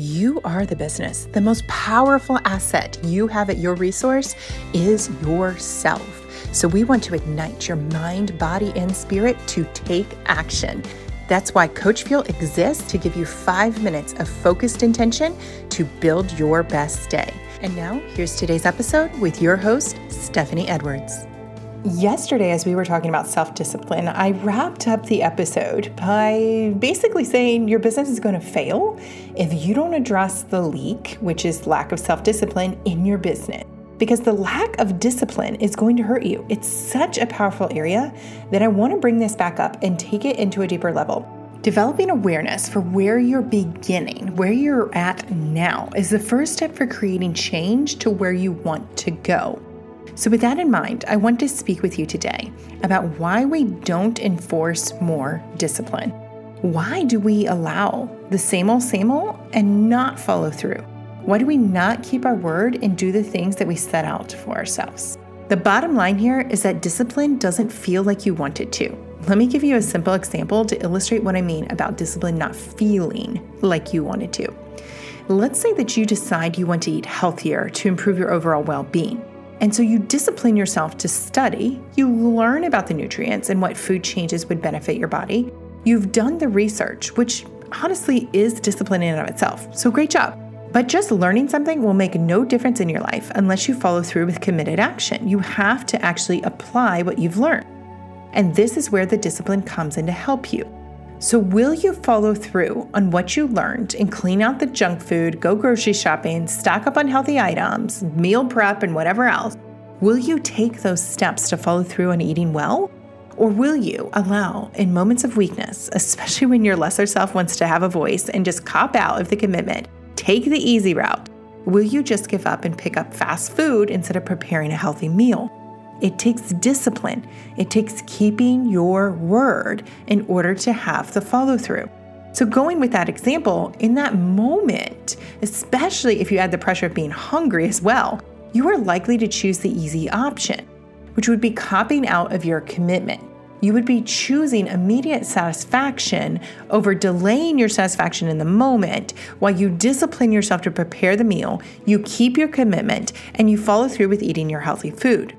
You are the business. The most powerful asset you have at your resource is yourself. So, we want to ignite your mind, body, and spirit to take action. That's why Coach Fuel exists to give you five minutes of focused intention to build your best day. And now, here's today's episode with your host, Stephanie Edwards. Yesterday, as we were talking about self discipline, I wrapped up the episode by basically saying your business is going to fail if you don't address the leak, which is lack of self discipline in your business. Because the lack of discipline is going to hurt you. It's such a powerful area that I want to bring this back up and take it into a deeper level. Developing awareness for where you're beginning, where you're at now, is the first step for creating change to where you want to go. So, with that in mind, I want to speak with you today about why we don't enforce more discipline. Why do we allow the same old, same old and not follow through? Why do we not keep our word and do the things that we set out for ourselves? The bottom line here is that discipline doesn't feel like you want it to. Let me give you a simple example to illustrate what I mean about discipline not feeling like you wanted to. Let's say that you decide you want to eat healthier to improve your overall well being. And so you discipline yourself to study, you learn about the nutrients and what food changes would benefit your body. You've done the research, which honestly is discipline in and of itself. So great job. But just learning something will make no difference in your life unless you follow through with committed action. You have to actually apply what you've learned. And this is where the discipline comes in to help you. So, will you follow through on what you learned and clean out the junk food, go grocery shopping, stock up on healthy items, meal prep, and whatever else? Will you take those steps to follow through on eating well? Or will you allow, in moments of weakness, especially when your lesser self wants to have a voice and just cop out of the commitment, take the easy route? Will you just give up and pick up fast food instead of preparing a healthy meal? It takes discipline. It takes keeping your word in order to have the follow through. So, going with that example, in that moment, especially if you add the pressure of being hungry as well, you are likely to choose the easy option, which would be copping out of your commitment. You would be choosing immediate satisfaction over delaying your satisfaction in the moment while you discipline yourself to prepare the meal, you keep your commitment, and you follow through with eating your healthy food.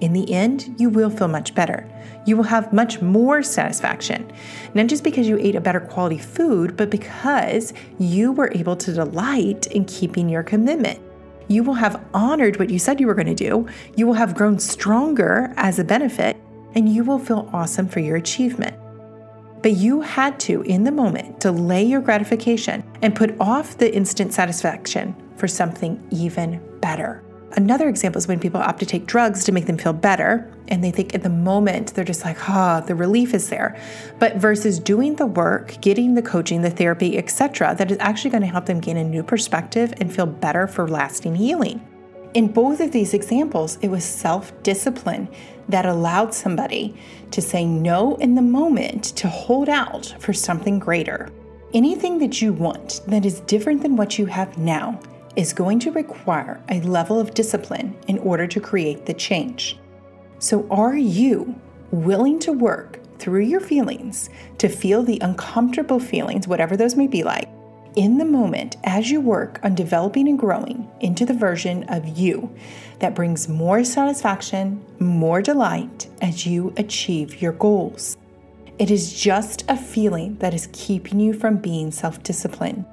In the end, you will feel much better. You will have much more satisfaction, not just because you ate a better quality food, but because you were able to delight in keeping your commitment. You will have honored what you said you were going to do, you will have grown stronger as a benefit, and you will feel awesome for your achievement. But you had to, in the moment, delay your gratification and put off the instant satisfaction for something even better. Another example is when people opt to take drugs to make them feel better, and they think at the moment they're just like, ah, oh, the relief is there. But versus doing the work, getting the coaching, the therapy, etc., that is actually going to help them gain a new perspective and feel better for lasting healing. In both of these examples, it was self discipline that allowed somebody to say no in the moment to hold out for something greater. Anything that you want that is different than what you have now is going to require a level of discipline in order to create the change. So, are you willing to work through your feelings to feel the uncomfortable feelings, whatever those may be like, in the moment as you work on developing and growing into the version of you that brings more satisfaction, more delight as you achieve your goals? It is just a feeling that is keeping you from being self disciplined.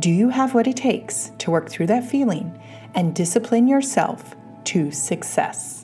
Do you have what it takes to work through that feeling and discipline yourself to success?